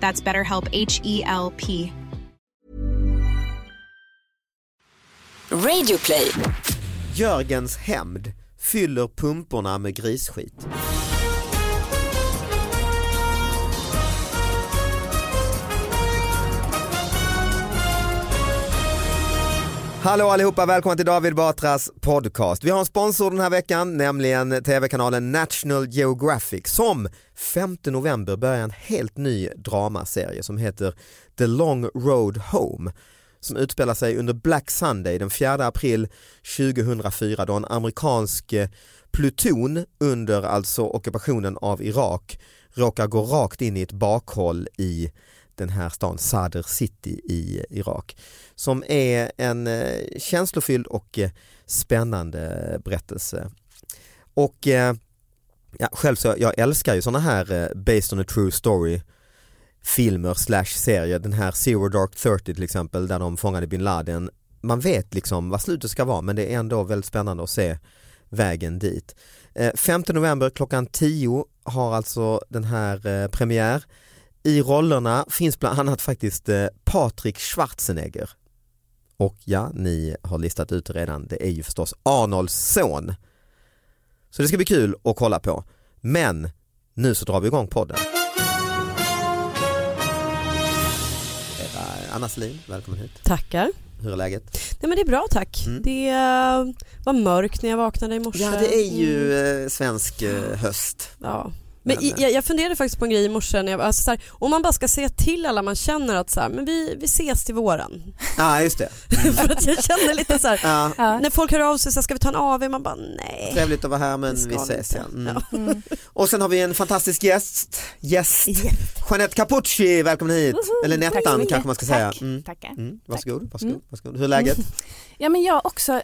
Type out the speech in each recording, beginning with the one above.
That's BetterHelp H E L P. Radioplay. Jörgens hämnd fyller pumporna med grisskit. Hallå allihopa, välkomna till David Batras podcast. Vi har en sponsor den här veckan, nämligen tv-kanalen National Geographic som 5 november börjar en helt ny dramaserie som heter The Long Road Home som utspelar sig under Black Sunday den 4 april 2004 då en amerikansk eh, pluton under alltså ockupationen av Irak råkar gå rakt in i ett bakhåll i den här stan Sadr City i Irak som är en eh, känslofylld och eh, spännande berättelse. Och eh, ja, själv så jag älskar ju sådana här based on a true story filmer slash serier, den här Zero Dark Thirty till exempel där de fångade bin Laden. Man vet liksom vad slutet ska vara men det är ändå väldigt spännande att se vägen dit. 5 november klockan 10 har alltså den här premiär. I rollerna finns bland annat faktiskt eh, Patrik Schwarzenegger. Och ja, ni har listat ut redan, det är ju förstås Arnolds son. Så det ska bli kul att kolla på. Men nu så drar vi igång podden. Anna Selin, välkommen hit. Tackar. Hur är läget? Nej men det är bra tack. Mm. Det eh, var mörkt när jag vaknade i morse. Ja det är ju Mm. eh, svensk höst. Ja. Men Men, i- jag, jag funderade faktiskt på en grej i morse, när jag, alltså så här, om man bara ska säga till alla man känner att så här, men vi, vi ses till våren. Ja just det. För att jag känner lite så här, Ja, när folk hör av sig så här, ska vi ta en AV? Man bara nej. trevligt att vara här men vi ses inte. igen. Mm. Och sen har vi en fantastisk gäst, gäst. Jeanette Capucci, välkommen hit. Woho! Eller Nettan kanske man ska säga. Tack, Mm. tackar. Mm. Varsågod, varsågod, Mm. varsågod. Hur är läget? Ja men jag är också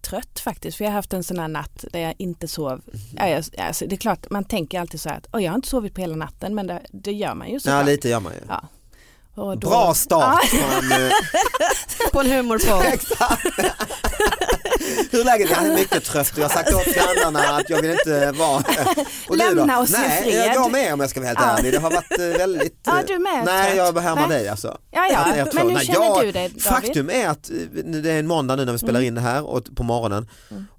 jättetrött faktiskt för jag har haft en sån här natt där jag inte sov. Ja, jag, alltså, det är klart man tänker alltid så här att jag har inte sovit på hela natten men det, det gör man ju Ja såklart. lite gör man ju. Ja. Då- Bra start från, eh, På en humorpodd. exakt. Hur är läget? Jag är mycket trött och jag har sagt åt grannarna att jag vill inte vara och? Lämna oss i Nej, fred. jag med om jag ska vara helt Ja. ärlig. Det har varit eh, väldigt... Ja, eh, du med, Nej, trött. jag behärmar Nej. dig alltså. Ja, ja. Att men hur Nej, känner jag- du dig David? Faktum är att det är en måndag nu när vi spelar Mm. in det här och, på morgonen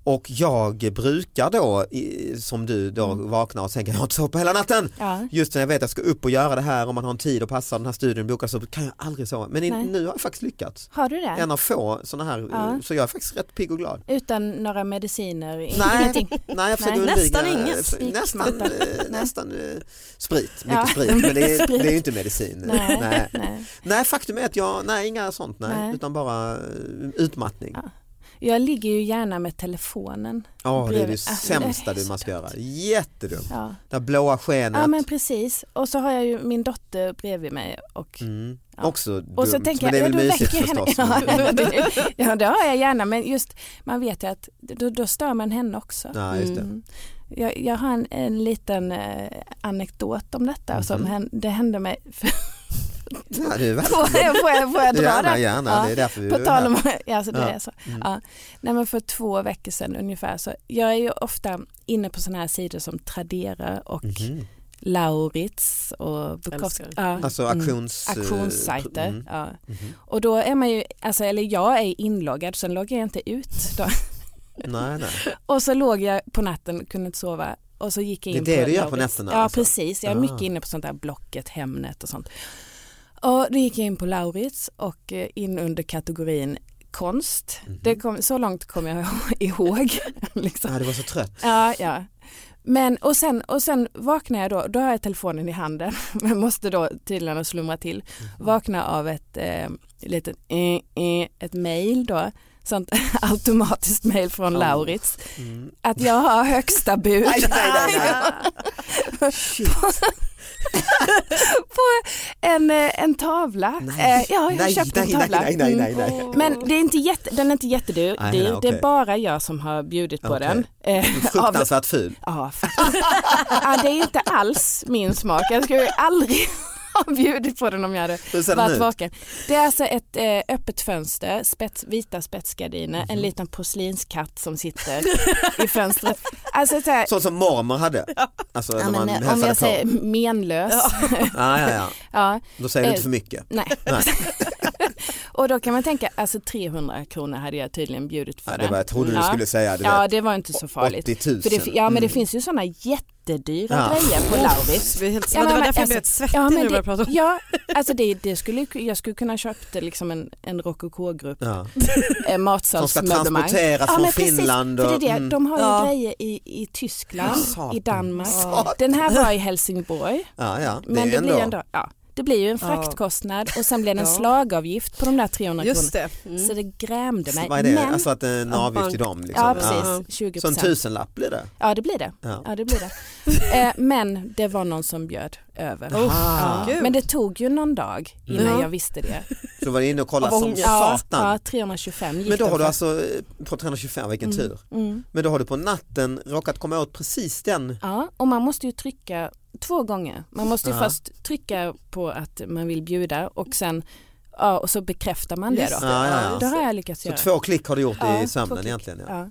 och jag brukar då, i, som du då vaknar och tänker jag har inte sovit på hela natten. Mm. Ja. Just när jag vet att jag ska upp och göra det här om man har en tid och passar den här studion så kan jag aldrig sova. Men Nej. nu har jag faktiskt lyckats. Har du det? En av få sådana här, eh, Ja. så jag är faktiskt rätt pigg och glad. Utan några mediciner? Nej, Ingenting? nej jag försöker Nej, undvika nästan inget. eh, nästan, eh, nästan eh, sprit, mycket Ja. sprit men det är, det är inte medicin. Nej, nej. nej. nej faktum är att jag, nej inga sånt nej, Nej. utan bara eh, utmattning. Ja. Jag ligger ju gärna med telefonen. Ja det är det sämsta du man ska dumt. göra, jättedumt. Ja. Det blåa skenet. ja men precis. Och så har jag ju min dotter bredvid mig och Mm. Ja. Också Och så dumt, tänker men det är jag, väl ja, mysigt jag förstås. Ja, det, ja det har jag gärna men just man vet ju att då, då stör man henne också. Ja, just det. Mm. Jag, jag har en, en liten eh, anekdot om detta som Mhm. hän- det hände mig för, Ja, du är väl- Får jag, får jag, får jag dra Gärna, det? gärna. Ja. Det är därför vi På är tal om, ja, så det Ja. är så. Mm. Ja. Nej, men för två veckor sedan ungefär så jag är ju ofta inne på sådana här sidor som Tradera och Mhm. Laurits och Bukowski. Ja. Alltså Mm. auktions... eh, auktionssajter. mm. Ja. Mhm. Och då är man ju, alltså, eller jag är inloggad, sen loggar jag inte ut. Då. Nej, nej. Och så låg jag på natten, kunde inte sova och så gick jag Det är in det på du gör på nätterna, Ja alltså? precis, jag är Ah. mycket inne på sånt där Blocket, Hemnet och sånt. Och då gick jag in på Laurits och eh, in under kategorin konst. Mhm. Det kom, så långt kom jag ihåg. liksom. Ja, du var så trött. Ja, ja. Men och sen, och sen vaknar jag då, då har jag telefonen i handen, men måste då tydligen ha slumrat till. Mhm. Vakna av ett eh, litet eh, eh, ett mail då, sånt automatiskt mail från Ja. Laurits. Mm. Att jag har högsta bud Nej, nej, nej, på en, eh, en tavla. Nej. Eh, ja, jag har Nej, köpt en nej, tavla. nej, nej, nej, Mm. nej. Men det är inte jätte, den är inte jättedyr, Nej, nej, det okej. är bara jag som har bjudit på Okej. den. Eh, Fruktansvärt ful. Ja, ja, det är inte alls min smak. Jag skulle aldrig ha bjudit på den om jag hade varit vaken. Det är alltså ett eh, öppet fönster, spets, vita spetsgardiner, Mhm. en liten porslinskatt som sitter i fönstret. Alltså så här, som mormor hade. Alltså ja, men, eh, om jag på. säger menlös. Ja. Ja, ja, ja. ja, Då säger du Eh, inte för mycket. nej. Nej. Och då kan man tänka, alltså 300 kronor hade jag tydligen bjudit för Ja, den. det var, jag trodde du Ja. skulle säga det. Ja, vet, det var inte så farligt. 80 000. För det, ja men det Mm. finns ju sådana jättedyra Ja. grejer på. Det, helt, Ja, det var därför jag alltså- blev svettig Ja, nu men började prata det, om ja, alltså det, det skulle, jag skulle kunna köpa liksom en, en rokokogrupp, Ja. eh, Som ska matsalsmöblemang. transporteras Ja, från Finland. För det är Och, det, mm. de har ju Ja. grejer i, i Tyskland, i Danmark. Den här var i Helsingborg. ja, ja. Det Men det, ändå... blir ändå, ja, det blir ju en Ja. fraktkostnad och sen blir det en Ja. slagavgift på de där 300 Just kronorna. det. Mm. Så det grämde mig. Vad är det? Men, Alltså att det är en avgift till dem? Liksom. ja precis, Ja. 20 Så en tusenlapp blir det? Ja det blir det. Ja. Ja, det, blir det. eh, men det var någon som bjöd över. Aha. Ja. Men det tog ju någon dag innan Ja. jag visste det. Så var du inne och kollade som. Ja, satan? ja 325 gick Men då har du alltså, eh, på 325, vilken tur. Mm. Men då har du på natten råkat komma åt precis den. Ja, och man måste ju trycka två gånger. Man måste ju Ja. först trycka på att man vill bjuda och sen ja, och så bekräftar man det då. Ja, ja, ja. Det har jag lyckats Så göra. två klick har du gjort i sömnen egentligen? Ja. Ja.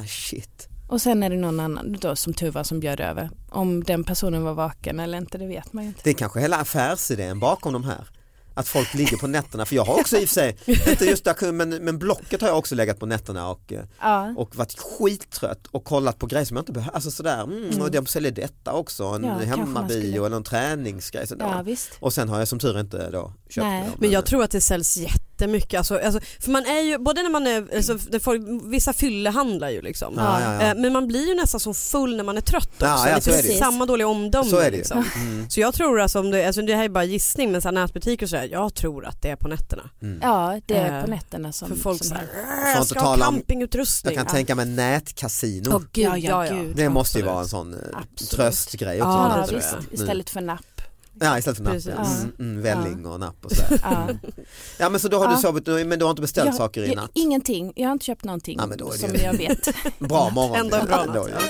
Ah, shit. Och sen är det någon annan då som tur var som bjöd över. Om den personen var vaken eller inte det vet man ju inte. Det är kanske hela affärsidén bakom de här. Att folk ligger på nätterna, för jag har också i och för sig, inte just där, men, men Blocket har jag också legat på nätterna och, eh, Ja, och varit skittrött och kollat på grejer som jag inte behöver, alltså sådär, mm, och de säljer detta också, en Ja, hemmabio eller en träningsgrej. Sådär. ja visst. Och sen har jag som tur inte då köpt Nej. dem. Men jag tror att det säljs jättemycket. Alltså, alltså, för man är ju, både när man är, alltså, folk, vissa fyllehandlar ju liksom. Ja, ja, ja. Eh, Men man blir ju nästan så full när man är trött också. Ja, ja, Lite så är det samma dåliga omdöme. Så är det liksom. Mm. Så jag tror alltså, om det, alltså det här är bara gissning men så här nätbutiker och sådär, jag tror att det är på nätterna. Mm. Ja, det är Eh, på nätterna som, för folk som såhär, händer. "Äh, jag ska ha campingutrustning. Jag kan Ja. tänka mig nätkasino. Åh gud, Ja, ja, gud. det måste ju vara en sån eh, Absolut. tröstgrej också. Ja, visst. jag. Istället för napp. Ja istället för napp, mm, mm, välling och napp och sådär. Ja. Ja men så då har du sovit, men du har inte beställt Jag- saker i jag- natt? Ingenting, jag har inte köpt någonting Ja, men då är det som ju- jag vet. Bra morgon. Ändå en bra Då, natt,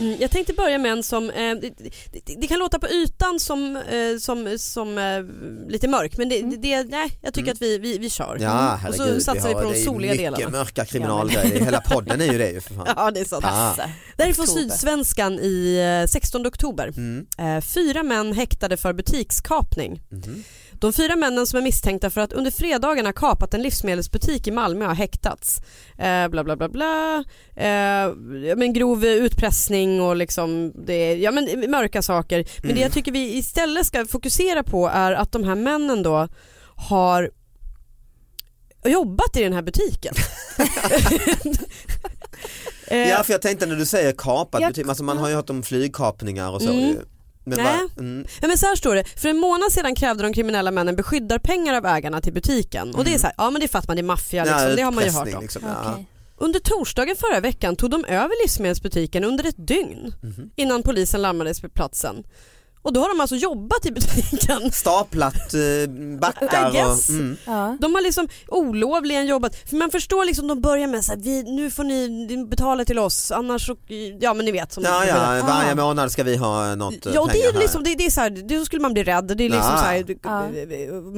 Mm, jag tänkte börja med en som, eh, det, det, det kan låta på ytan som, eh, som, som eh, lite mörk men det, det, nej, jag tycker Mm. att vi, vi, vi kör. Ja och herregud, så satsar vi, har- på det de är soliga mycket delarna. mörka kriminalgrejer, hela podden är ju det ju för fan. Ja det är sant. Ah. Det här är från. Sydsvenskan i eh, 16 oktober. Mm. Eh, Fyra män häktade för butikskapning. Mhm. De fyra männen som är misstänkta för att under fredagarna kapat en livsmedelsbutik i Malmö har häktats. Eh, bla bla bla bla. Eh, men grov utpressning och liksom det ja, men mörka saker. Men Mm. det jag tycker vi istället ska fokusera på är att de här männen då har jobbat i den här butiken. Ja för jag tänkte när du säger kapad butik, alltså man har ju hört om flygkapningar och så Mm. Men Nej. mm, Ja, men så här står det, för en månad sedan krävde de kriminella männen beskyddarpengar av ägarna till butiken. Och det är så här, ja men det att man är maffia liksom, ja, det har man ju hört om. Liksom, ja. Okej. Under torsdagen förra veckan tog de över livsmedelsbutiken under ett dygn Mhm. innan polisen larmades på platsen. Och då har de alltså jobbat i butiken. Staplat eh, I backar och... Mm. Ja. De har liksom olovligen jobbat. För man förstår liksom, de börjar med så här, vi, nu får ni betala till oss annars så, ja men ni vet. Som Ja, ja, varje Ah. månad ska vi ha något eh, Ja och det är liksom, det, det är så här, då skulle man bli rädd, det är liksom Ja. så här,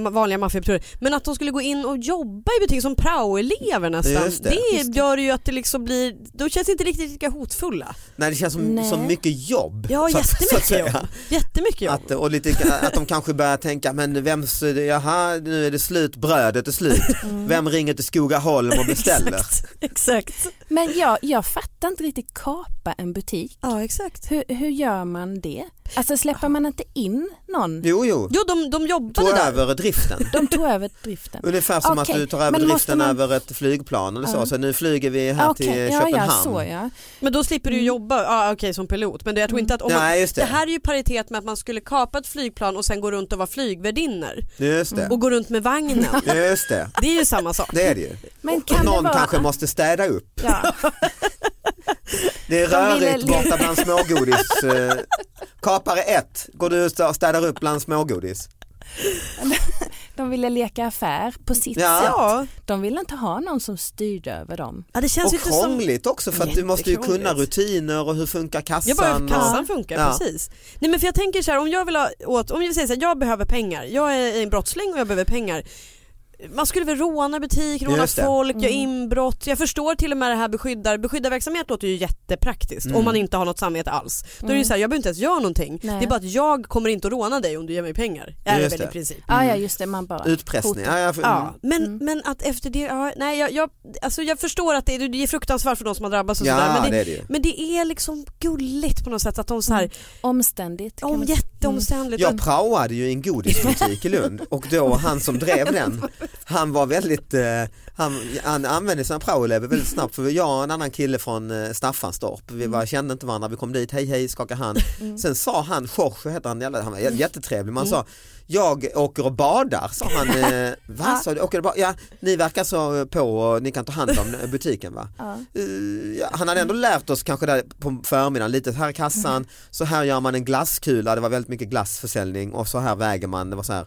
Ja. vanliga maffiametoder. Men att de skulle gå in och jobba i butik som praoelever nästan, Just det, det. gör ju att det liksom blir, de känns inte riktigt lika hotfulla. Nej det känns som, Nej. som mycket jobb. Ja jättemycket jobb. Jättemycket jobb. Att, och lite, att de kanske börjar tänka, men vems, jaha nu är det slut, brödet är slut. Vem ringer till Skogaholm och beställer? Exakt, exakt. Men jag, jag fattar inte riktigt kapa en butik. Ja exakt. Hur, hur gör man det? Alltså släpper man inte in någon? Jo, jo, Jo de, de jobbade tog där. över driften. De tog över driften. Ungefär som Okej, att du tar över men driften man- över ett flygplan eller så. Ja. Så nu flyger vi här Okej, till ja, Köpenhamn. ja, så ja. Men då slipper du Mm. jobba, ja, okej som pilot. Men det, jag tror inte att om man, Nej det det, här är ju paritet med att man skulle kapa ett flygplan och sen gå runt och vara flygvärdinnor just det. och gå runt med vagnen. Just det, Det är ju samma sak. det är det ju. Men kan Någon det vara... kanske måste städa upp. Ja. Det är rörigt borta bland smågodis. Eh, Kapare 1, går du ut och städar upp bland smågodis? De ville leka affär på sitt Ja. sätt. Ja, De ville inte ha någon som styrde över dem. ja det känns Och inte som... krångligt också för att du måste ju kunna rutiner och hur funkar kassan. Jag bara kassan och... funkar, Ja. precis. Nej men för jag tänker så här, om jag vill ha åt, om jag säger så här, jag behöver pengar, jag är en brottsling och jag behöver pengar. Man skulle väl råna butik, råna det. folk, göra Mm. inbrott. Jag förstår till och med det här beskyddar, beskyddarverksamhet låter ju jättepraktiskt Mm. om man inte har något samvete alls. Då är det ju så här, jag behöver inte ens göra någonting. Nej. Det är bara att jag kommer inte att råna dig om du ger mig pengar. Är det Just väl i det. princip. Ja, ja just det, man bara Utpressning. Ja, jag, Ja, men, Mm. men att efter det, ja, nej jag, jag, alltså jag förstår att det, är- det är fruktansvärt för de som har drabbats och sådär ja men det det, är det men det är liksom gulligt på något sätt att de så här, Mm. Omständigt. om jätteomständligt. Jag praoade ju i en godisbutik i Lund och då han som drev den, han var väldigt, eh, han, han använde sina praoelever väldigt snabbt för jag och en annan kille från eh, Staffanstorp, vi var, kände inte varandra, vi kom dit, hej hej, skaka hand. Sen sa han, Jorge heter han, han var jä- jättetrevlig, man sa jag åker och badar, sa han. Eh, va? Sa du, åker ba- ja, ni verkar så på och ni kan ta hand om butiken va? Ja. Eh, ja, han hade ändå lärt oss kanske där på förmiddagen lite, här är kassan, så här gör man en glasskula, det var väldigt mycket glassförsäljning och så här väger man, det var så här.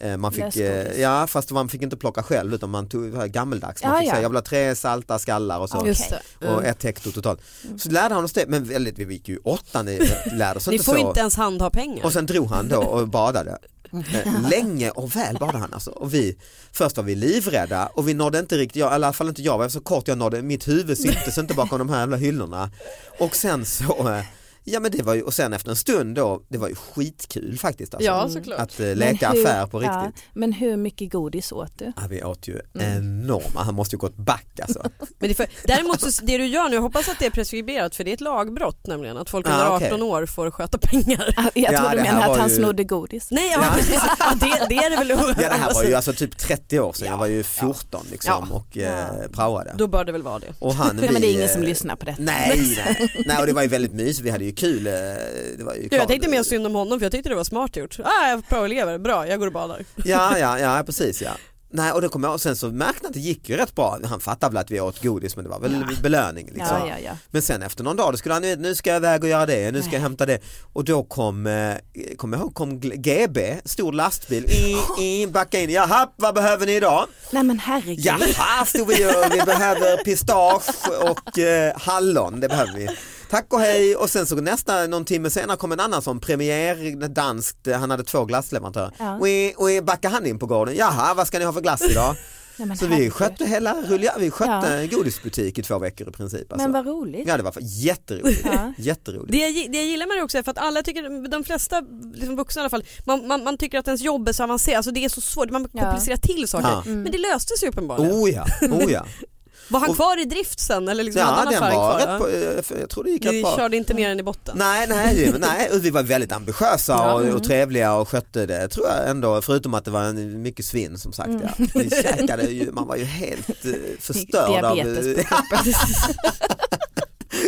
Eh, Man fick, eh, ja fast man fick inte plocka själv utan man tog gammeldags. Man Ja, fick ja. säga jag vill ha tre salta skallar och så. Just det. Och Mm. ett hekto totalt. Så lärde han oss det, men väldigt, vi gick ju åttan, i- lärde oss Ni inte får så. inte ens handha pengar. Och sen drog han då och badade. Eh, Länge och väl badade han alltså. Och vi, först var vi livrädda och vi nådde inte riktigt, jag, i alla fall inte jag, var så kort jag nådde, mitt huvud syntes inte bakom de här jävla hyllorna. Och sen så, ja men det var ju, och sen efter en stund då, det var ju skitkul faktiskt alltså. Ja såklart. Att eh, leka hur- affär på ja, riktigt. men hur mycket godis åt du? Ja, vi åt ju Mm. enorma, han måste ju gått back alltså. Men det för, däremot så, det du gör nu, jag hoppas att det är preskriberat för det är ett lagbrott nämligen att folk Ah, under okej. 18 år får sköta pengar. Jag Ja, tror du det var att han ju- snodde godis. Nej ja, precis, ja, det, det är det väl. Ja det här var ju alltså typ 30 år sedan, jag var ju 14 liksom Ja. och eh, praoade. Då bör det väl vara det. Och han, Nej, men det är vi, ingen som eh, lyssnar på detta. Nej, nej, nej och det var ju väldigt mysigt, vi hade ju kul. eh, Det var ju Ja, jag tänkte mer synd om honom för jag tyckte det var smart gjort. Ah, jag är praoelever, bra jag går och badar. Ja, ja, ja precis ja. Nej och, det kom jag, och sen så märkte han att det gick ju rätt bra. Han fattade väl att vi åt godis men det var väl belöning. Liksom. Ja, ja, ja. Men sen efter någon dag då skulle han, nu ska jag iväg och göra det, nu ska jag hämta det. Och då kom, eh, kom jag ihåg, kom GB, stor lastbil, i, i, backa in, jaha vad behöver ni idag? Nej men herregud. Jaha stod vi och vi behöver pistage och eh, hallon, det behöver vi. Tack och hej och sen så nästa någon timme senare kom en annan som premiär danskt, han hade två glassleverantörer. Ja. Och, och backade han in på gården, jaha vad ska ni ha för glass idag? Men så vi skötte hela rulja, vi skötte Ja. godisbutik i två veckor i princip. Alltså. Men vad roligt. Ja det var jätteroligt. Ja. jätteroligt. Det jag, det jag gillar med det också är för att alla tycker, de flesta liksom vuxna i alla fall, man, man, man tycker att ens jobb är så avancerat, alltså det är så svårt, man Ja. komplicerar till saker. Ja. Men det löste sig uppenbarligen. Oh ja, oh ja. Var han och- kvar i drift sen eller liksom ja hade den han affären var kvar? rätt på, eh, jag tror det gick Ni körde inte mer än i botten? Nej, nej, nej, och vi var väldigt ambitiösa Ja. och, Mm. och trevliga och skötte det tror jag ändå, förutom att det var en, mycket svinn som sagt. Mm. Ja. Vi käkade ju, man var ju helt eh, förstörd av.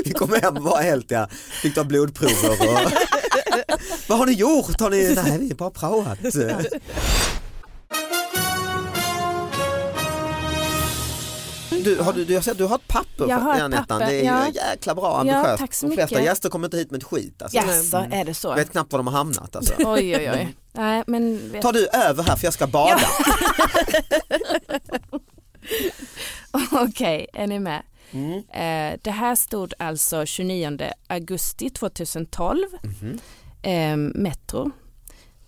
Vi kom hem och var helt, ja, fick ta blodprover och Vad har ni gjort? Har ni, nej vi har bara provat. Du, har du, du, jag ser att du har ett papper Jag har ett papper, det är ja. jäkla bra Ja, ambitiöst. tack så De flesta mycket. gäster kommer inte hit med ett skit. Alltså. Jaså, är det så? Jag vet knappt var de har hamnat. Alltså. Oj oj oj. Nej men vet- Tar du över här för jag ska bada? Okej, är ni med? Mm. Eh, det här stod alltså 29 augusti 2012, Mhm. eh, Metro.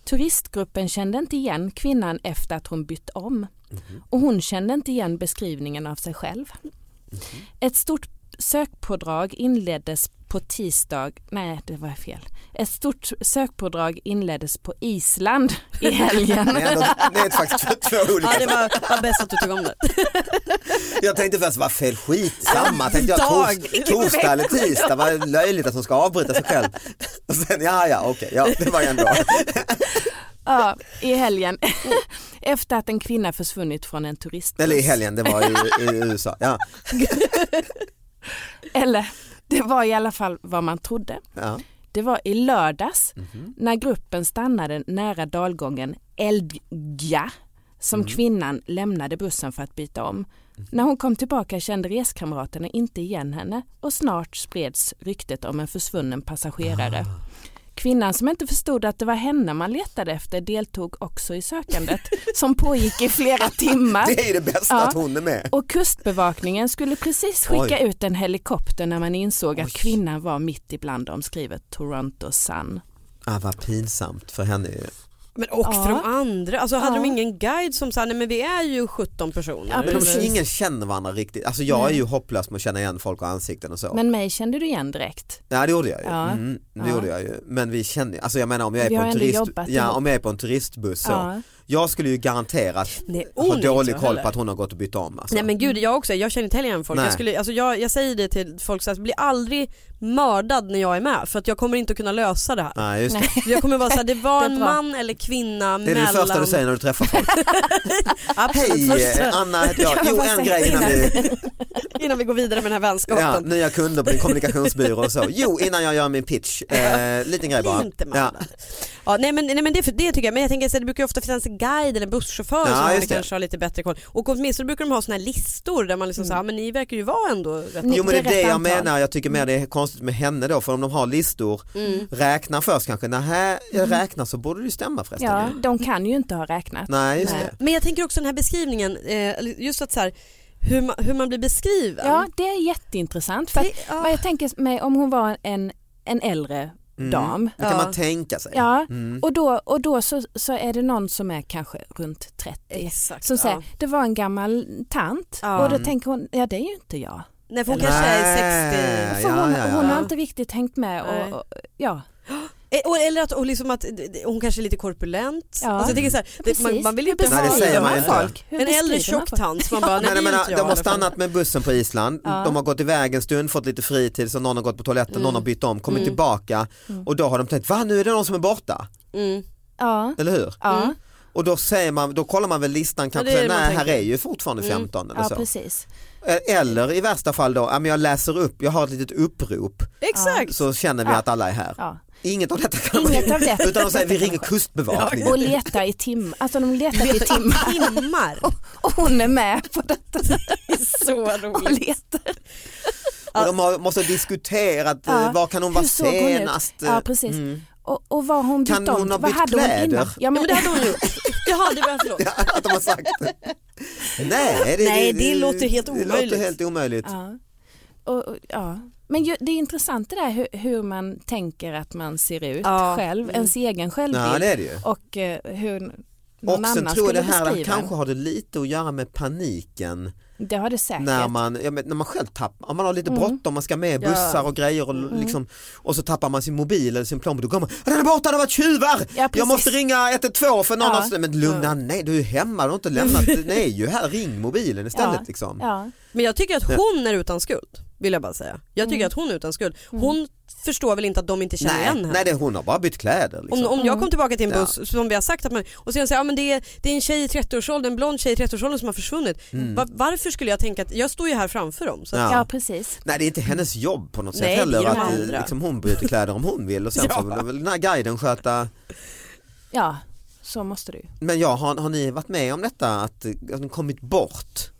Turistgruppen kände inte igen kvinnan efter att hon bytt om Och hon kände inte igen beskrivningen av sig själv. Mhm. Ett stort sökpådrag inleddes på tisdag, nej det var fel. Ett stort sökpådrag inleddes på Island i helgen. Det är, ändå, det är faktiskt två olika. Ja det var, var bäst att du tog om det. Jag tänkte först, vad fel skit, samma. Tänkte jag, tors, torsdag eller tisdag, vad löjligt att hon ska avbryta sig själv. Och sen, ja ja okej, ja, det var ju ändå. Ja, i helgen. Efter att en kvinna försvunnit från en turistbuss. Eller i helgen, det var i, i USA. Ja, Eller, det var i alla fall vad man trodde. ja. Det var i lördags Mhm. när gruppen stannade nära dalgången Eldgja som Mm. kvinnan lämnade bussen för att byta om. Mhm. När hon kom tillbaka kände reskamraterna inte igen henne och snart spreds ryktet om en försvunnen passagerare. Ah. Kvinnan som inte förstod att det var henne man letade efter deltog också i sökandet som pågick i flera timmar. Det är det bästa Ja. att hon är med. Och kustbevakningen skulle precis skicka Oj. ut en helikopter när man insåg Oj. att kvinnan var mitt ibland dem, skriver Toronto Sun. Ah, vad pinsamt för henne. Men och Ja. för de andra, alltså hade Ja. de ingen guide som sa nej men vi är ju 17 personer. Ja, Men ingen känner varandra riktigt. Alltså jag är ju hopplös med att känna igen folk och ansikten och så. Men mig kände du igen direkt. Ja det gjorde jag ju. Ja. Mm, det Ja. gjorde jag ju. Men vi känner alltså jag menar om jag är, Vi på en, turist, ja, ihop. om jag är på en turistbuss så. Ja. Jag skulle ju garanterat Nej, ha dålig koll på att hon har gått och bytt om. Alltså. Nej men gud jag också, jag känner inte heller igen folk. Nej. Jag, skulle, alltså jag, jag säger det till folk så att bli aldrig mördad när jag är med för att jag kommer inte att kunna lösa det här. Nej, just det. Jag kommer vara såhär, det var en man eller kvinna Det är mellan... det första du säger när du träffar folk. Hej, eh, Anna heter jag. Jo, en grej innan vi, innan vi går vidare med den här ja, vänskapen. nya kunder på din kommunikationsbyrå och så. Jo, innan jag gör min pitch. Eh, liten grej bara. Inte Ja. Ja, nej men, nej, men det, det tycker jag, men jag tänker så här, det brukar ju ofta finnas guide eller en busschaufför Ja, som hade kanske har lite bättre koll. Och åtminstone brukar de ha såna här listor där man liksom säger, men ni verkar ju vara ändå rätt Jo men det är det jag antal. menar, jag tycker mer det är konstigt med henne då för om de har listor, Mm. räkna först kanske, nej jag räknar så borde det ju stämma förresten. Ja, de kan ju inte ha räknat. Nej just Nej. det. Men jag tänker också den här beskrivningen, eh, just att så här, hur, man, hur man blir beskriven. Ja, det är jätteintressant. För att, Det- ja. vad jag tänker mig om hon var en, en äldre Mm. Dam. Det kan man tänka sig. Ja, Mm. och då, och då så, så är det någon som är kanske runt 30 Exakt. som säger ja. det var en gammal tant Ja. och då tänker hon, ja det är ju inte jag. Nej för hon Eller- kanske är Nej. 60. För ja, hon, ja, ja. hon har inte riktigt hängt med och, och ja. Eh, Eller att, och liksom att hon kanske är lite korpulent. Ja. Alltså jag tänker så här, det, man, man vill ju inte Nej, det säger man inte. folk? Hur en äldre tjock tant man bara, nej, Men de har stannat med bussen på Island, Ja. de har gått iväg en stund, fått lite fritid, så någon har gått på toaletten, någon har bytt om, kommit tillbaka Mm. och då har de tänkt, va nu är det någon som är borta, Mm. Ja, eller hur? ja. Mm. Och då, säger man, då kollar man väl listan kanske, det är det man nej här är ju fortfarande 15 eller Ja så. precis. Eller i värsta fall då, ja, men jag läser upp, jag har ett litet upprop Exakt. så känner vi Ja. att alla är här. Ja. Inget av detta kan Inget av det. Utan de säger vi ringer kustbevakningen. Och letar i timmar, alltså de letar i timmar. Timmar. Och hon är med på detta. Så Och roligt. letar. Och de har, måste ha diskuterat Ja. eh, var kan hon vara såg hon senast. Ja precis. Mm. Och, och vad har hon bytt Kan om? hon ha vad bytt hon kläder? innan? Ja, Ja men, det hade hon gjort. Jaha det var förlåt. Ja, att de har sagt det. Nej, det, Nej, det låter helt Det omöjligt. låter helt omöjligt. ja. Och, och, ja. men ju, det är intressant det där hur, hur man tänker att man ser ut Ja. själv, Mm. ens egen självbild Ja, det är det ju. och eh, hur någon Och sen annan tror jag det här beskriva kanske har det lite att göra med paniken Det har det säkert. när man, ja, när man själv tappar, om man har lite Mm. bråttom, man ska med Ja. bussar och grejer och, liksom, och så tappar man sin mobil eller sin plånbok, då kommer man, den är borta, det har varit tjuvar! Ja, jag måste ringa 112 för någon Ja. har, men lugna nej du är hemma, du har inte lämnat, nej är ju här, ring mobilen istället ja. liksom. Ja. Men jag tycker att hon är utan skuld. Vill jag bara säga. Jag tycker att hon är utan skuld. Hon förstår väl inte att de inte känner igen Nej, henne. nej det, hon har bara bytt kläder. Liksom. Om, om jag kom tillbaka till en Ja. buss som vi har sagt att man, och sen säger ja, men det, är, det är en tjej i 30-årsåldern, en blond tjej i 30-årsåldern som har försvunnit. Va, varför skulle jag tänka att jag står ju här framför dem. Så att, Mm. Ja. ja, precis. Nej det är inte hennes jobb på något sätt Nej, det är heller att andra. liksom, hon byter kläder om hon vill och sen Ja. får väl den här guiden sköta Ja, så måste du ju. Men ja, har, har ni varit med om detta att, att de kommit bort?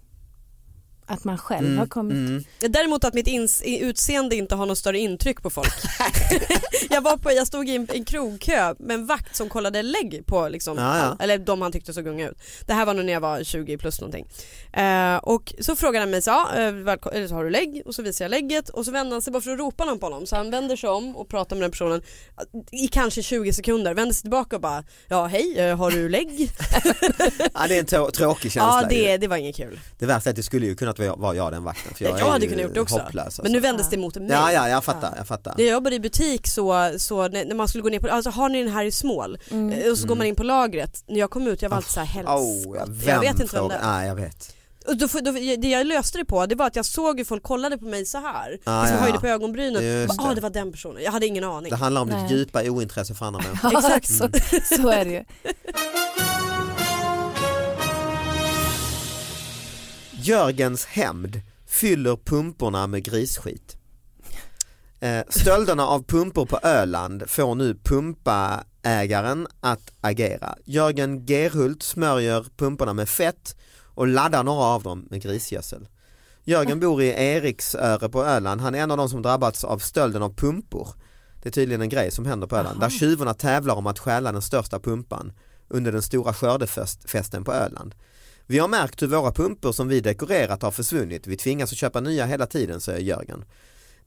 Att man själv har kommit. Mm. Däremot att mitt ins, utseende inte har något större intryck på folk. jag, var på, jag stod i en, en krogkö med en vakt som kollade lägg på liksom, Ja, ja. eller de han tyckte såg unga ut. Det här var nog när jag var 20 plus någonting. Eh, och så frågade han mig så, ja, eh, välko- eller så har du lägg? Och så visade jag lägget och så vände han sig bara för att ropa någon på honom. Så han vänder sig om och pratar med den personen i kanske 20 sekunder, vänder sig tillbaka och bara ja hej, eh, har du lägg? Ja, det är en trå- tråkig känsla. ja det, det var inget kul. det värsta är att det skulle ju kunnat vara vara jag den vakten. För jag, Jag, är hade kunnat gjort det också. Hopplös, alltså. Men nu vändes det mot mig. Ja, ja, jag fattar. Jag fattar. När jag jobbade i butik så, så när man skulle gå ner på, alltså har ni den här i small? Eh, Och så går man in på lagret. När jag kom ut jag var alltid såhär helst. Oh, ja, vem jag vet inte vem det är. Nej, jag vet. Och då, då, det jag löste det på det var att jag såg hur folk kollade på mig så här. Ah, liksom ja, höjde ja. på ögonbrynen. Ja ah, det. var den personen. Jag hade ingen aning. Det handlar om Nej. ditt djupa ointresse för andra människor. Ja, Exakt. så, så är det ju. Jörgens hämnd fyller pumporna med grisskit. Eh, stölderna av pumpor på Öland får nu pumpaägaren att agera. Jörgen Gerhult smörjer pumporna med fett och laddar några av dem med grisgödsel. Jörgen bor i Eriksöre på Öland. Han är en av de som drabbats av stölden av pumpor. Det är tydligen en grej som händer på Öland. Där tjuvarna tävlar om att stjäla den största pumpan under den stora skördefesten på Öland. Vi har märkt hur våra pumpor som vi dekorerat har försvunnit. Vi tvingas att köpa nya hela tiden, säger Jörgen.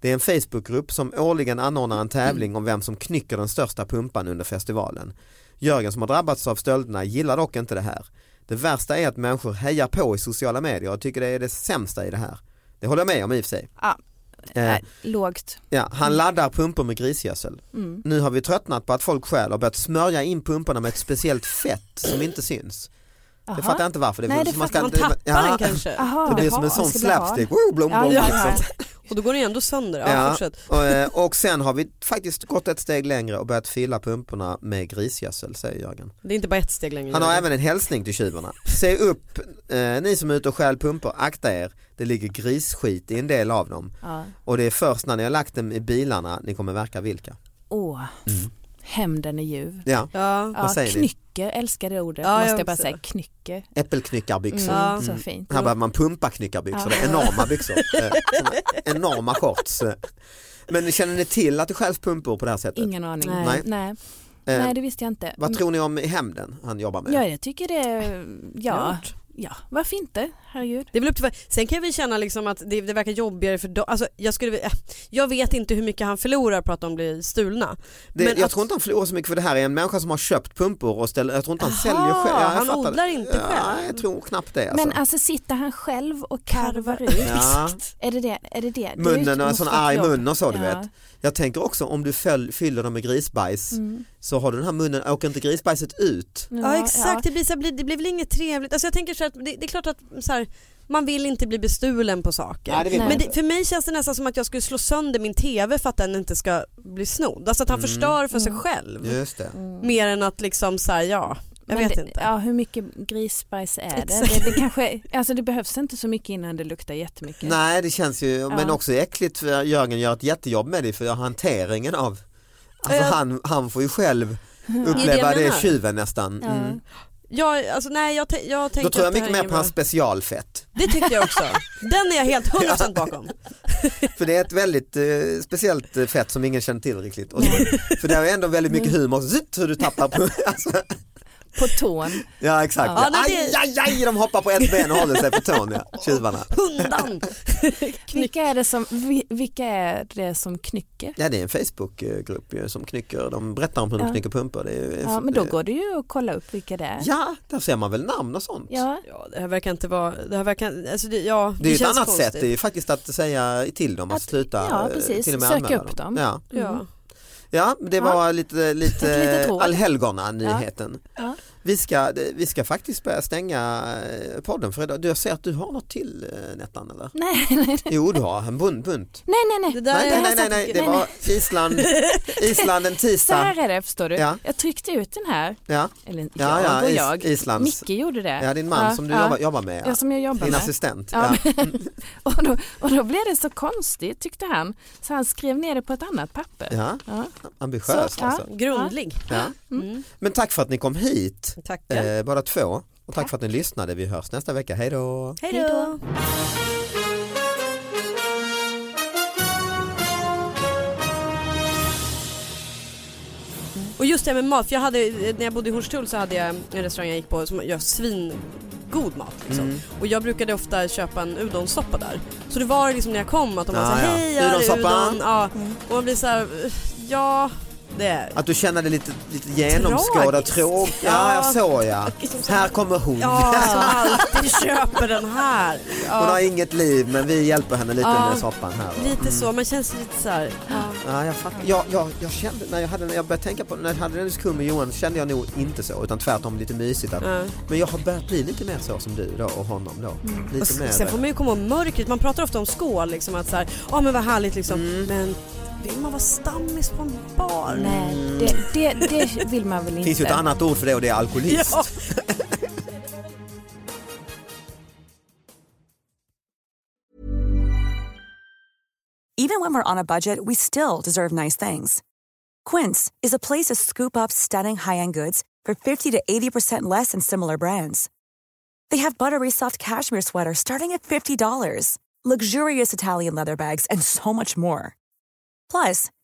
Det är en Facebookgrupp som årligen anordnar en tävling om vem som knycker den största pumpan under festivalen. Jörgen som har drabbats av stölderna gillar dock inte det här. Det värsta är att människor hejar på i sociala medier och tycker det är det sämsta i det här. Det håller jag med om i och för sig. Ja, Eh, lågt. ja, han laddar pumpor med grisgödsel. Mm. Nu har vi tröttnat på att folk stjäl och börjat smörja in pumporna med ett speciellt fett som inte syns. Det fattar jag inte varför. Det Nej, det man Man ska- tappar ja, den kanske. Aha, Det blir som en sån slapstick, Woo, blom, blom, ja, liksom. ja. Och då går ju ändå sönder. Ja, Ja, och, eh, och sen har vi faktiskt gått ett steg längre och börjat fylla pumporna med grisgödsel säger Jörgen. Det är inte bara ett steg längre. Han har även en hälsning till tjuvarna. Se upp, eh, ni som är ute och stjäl pumpor, akta er. Det ligger grisskit i en del av dem. Ja. Och det är först när ni har lagt dem i bilarna ni kommer märka vilka. Åh, hämnden är ljuv. Ja, Ja. Vad Ja, säger ni? knycker, älskar det ordet Ja, jag måste jag bara också. säga. Knycker. äppelknyckarbyxor. Mm, Ja. Så fint. Här behöver man pumpa knyckarbyxor, Ja. är enorma byxor. Eh, enorma shorts. Men känner ni till att det stjäls pumpor på det här sättet? Ingen aning. Nej. Nej. Nej. Eh, Nej, det visste jag inte. Vad tror ni om hämnden han jobbar med? Ja, jag tycker det, ja, Gjort. Ja, varför inte? Herregud. Det är väl upp till, sen kan vi känna liksom att det, det verkar jobbigare för dem. Alltså, jag, skulle, äh, jag vet inte hur mycket han förlorar på att de blir stulna. Det, Men jag att- tror inte han förlorar så mycket för det här är en människa som har köpt pumpor och ställer, jag tror inte han Aha, säljer själv. Ja, jag han fattar. odlar inte ja, själv. Jag tror knappt det. Alltså. Men alltså sitter han själv och karvar ut? Ja. Är det det? Är det, det? det är Munnen ett och en sån arg mun och så du Ja. vet. Jag tänker också om du fäll, fyller dem med grisbajs Mm. så har du den här munnen, åker inte grisbajset ut? Ja, exakt, Det, blir, så här, blir- det blir väl inget trevligt. Alltså, jag tänker så här, att det, det är klart att så här, man vill inte bli bestulen på saker. Nej, Men det, för mig känns det nästan som att jag skulle slå sönder min TV för att den inte ska bli snodd. Alltså att han Mm. förstör för sig själv. Just det. Mer än att liksom så här, ja. Jag Men vet det, inte. Ja, hur mycket grisbajs är det? Det? Det, kanske, alltså det behövs inte så mycket innan det luktar jättemycket. Nej det känns ju, men Ja. också äckligt för Jörgen gör ett jättejobb med det för hanteringen av, alltså Ja. han, han får ju själv uppleva det det tjuven nästan. Ja. Mm. Jag, alltså, nej, jag, jag Då tror jag mycket mer på hans specialfett. Det tyckte jag också. Den är jag helt 100% bakom. För det är ett väldigt eh, speciellt eh, fett som ingen känner till riktigt. Så, för det är ändå väldigt mycket humor, Zitt, hur du tappar på, alltså, På tån. ja exakt. Ja, nej, aj, det- aj, aj, de hoppar på ett ben och håller sig på tån, ja, tjuvarna. Hundan! Vilka är, det som, vi- vilka är det som knycker? Ja det är en Facebookgrupp som knycker, de berättar om hur de Ja. knycker pumpor. Det är, Ja, men då går det ju att kolla upp vilka det är. Ja, där ser man väl namn och sånt. Ja. Ja, det här verkar inte vara, det här verkar, alltså det, ja, Det är ju ett annat konstigt. sätt, det är ju faktiskt att säga till dem att, Att- sluta ja, eh, precis. till och med Söka anmäla upp dem. Ja. Ja. Ja, det var lite, lite allhelgona-nyheten. Ja. Vi, ska, vi ska faktiskt börja stänga eh, podden för idag. Du, jag ser att du har något till eh, Nettan eller? Nej, nej, nej. Jo du har en bunt, bunt. nej, nej, Det nej. Nej, är nej, nej, nej, det nej, var Island, Island en Så tisdag. här är det förstår du. Ja. Jag tryckte ut den här, Ja, eller Ja, jag ja, och Is- jag. Islands- Micke gjorde det. ja din man Ja, som du ja. jobbar, jobbar med. Ja, som jag jobbar Din med. assistent. Ja, Ja. Och, då, och då blev det så konstigt tyckte han. Så han skrev ner det på ett annat papper. Ja, Ja. ambitiöst Så, ja. alltså. Grundlig. Ja. Mm. Men tack för att ni kom hit Tackar. eh, båda två och tack för att ni lyssnade. Vi hörs nästa vecka. Hej då! Hej då! Och just det med mat, för jag hade, när jag bodde i Hornstull så hade jag en restaurang jag gick på som gör svingod mat. Liksom. Mm. Och jag brukade ofta köpa en udonsoppa där. Så det var liksom när jag kom att de var Ja, såhär, ja. hej jag är Udonsoppa." udon. Ja. Och man blir såhär, ja det Att du känner dig lite, lite genomskådad, tråkig. Ja, jag Ja. såg ja. Så här- Här kommer hon. Ja, som alltid köper den här. Ja. Hon har inget liv men vi hjälper henne lite Ja. med soppan här. Lite så, man känns lite såhär, ja. Ja, jag, fattar. Jag, jag, jag kände när jag, hade, när jag började tänka på när jag hade den diskussion med Johan så kände jag nog inte så utan tvärtom lite mysigt. Att, Ja. Men jag har börjat bli lite mer så som du då och honom då. Och Lite mer. s- sen får man ju komma ihåg mörkret, man pratar ofta om skål liksom att såhär, ja men vad härligt liksom, Mm. men vill man vara stammis på en bar? Nej, det, det, det vill man väl Det inte. finns ju ett annat ord för det och det är alkoholist. Ja. Even when we're on a budget, we still deserve nice things. Quince is a place to scoop up stunning high-end goods for 50 to 80% less than similar brands. They have buttery soft cashmere sweaters starting at $50, luxurious Italian leather bags, and so much more. Plus,